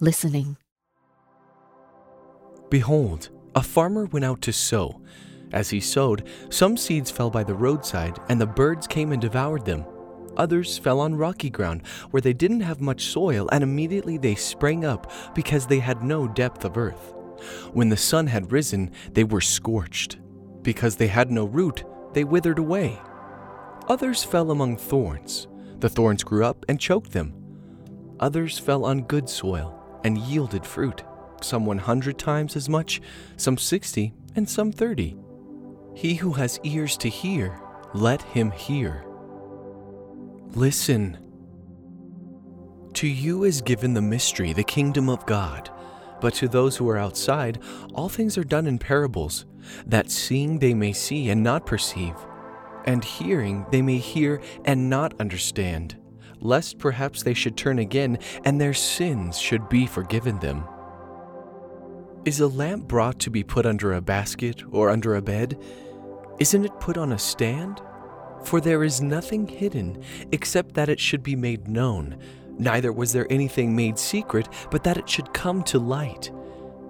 listening. Behold, a farmer went out to sow. As he sowed, some seeds fell by the roadside, and the birds came and devoured them. Others fell on rocky ground, where they didn't have much soil, and immediately they sprang up, because they had no depth of earth. When the sun had risen, they were scorched. Because they had no root, they withered away. Others fell among thorns. The thorns grew up and choked them. Others fell on good soil and yielded fruit, some 100 times as much, some 60, and some 30. He who has ears to hear, let him hear. Listen. To you is given the mystery, the kingdom of God. But to those who are outside, all things are done in parables, that seeing they may see and not perceive, and hearing they may hear and not understand, lest perhaps they should turn again and their sins should be forgiven them. Is a lamp brought to be put under a basket or under a bed? Isn't it put on a stand? For there is nothing hidden except that it should be made known Neither was there anything made secret, but that it should come to light.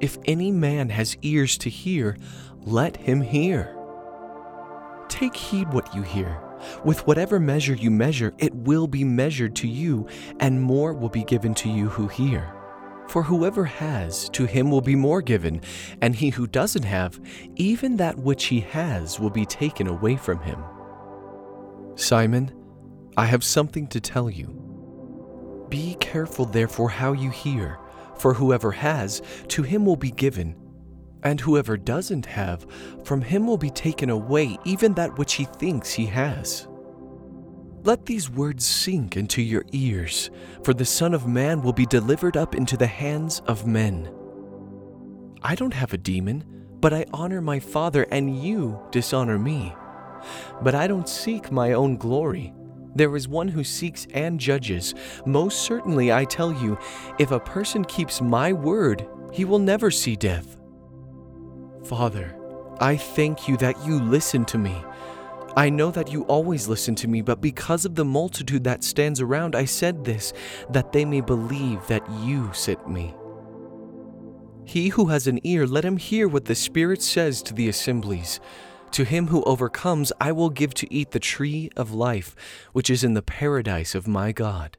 If any man has ears to hear, let him hear. Take heed what you hear. With whatever measure you measure, it will be measured to you, and more will be given to you who hear. For whoever has, to him will be more given, and he who doesn't have, even that which he has will be taken away from him. Simon, I have something to tell you. Be careful, therefore, how you hear, for whoever has, to him will be given, and whoever doesn't have, from him will be taken away even that which he thinks he has. Let these words sink into your ears, for the Son of Man will be delivered up into the hands of men. I don't have a demon, but I honor my Father, and you dishonor me. But I don't seek my own glory. There is one who seeks and judges. Most certainly, I tell you, if a person keeps my word, he will never see death. Father, I thank you that you listen to me. I know that you always listen to me, but because of the multitude that stands around, I said this, that they may believe that you sent me. He who has an ear, let him hear what the Spirit says to the assemblies. To him who overcomes, I will give to eat the tree of life, which is in the paradise of my God.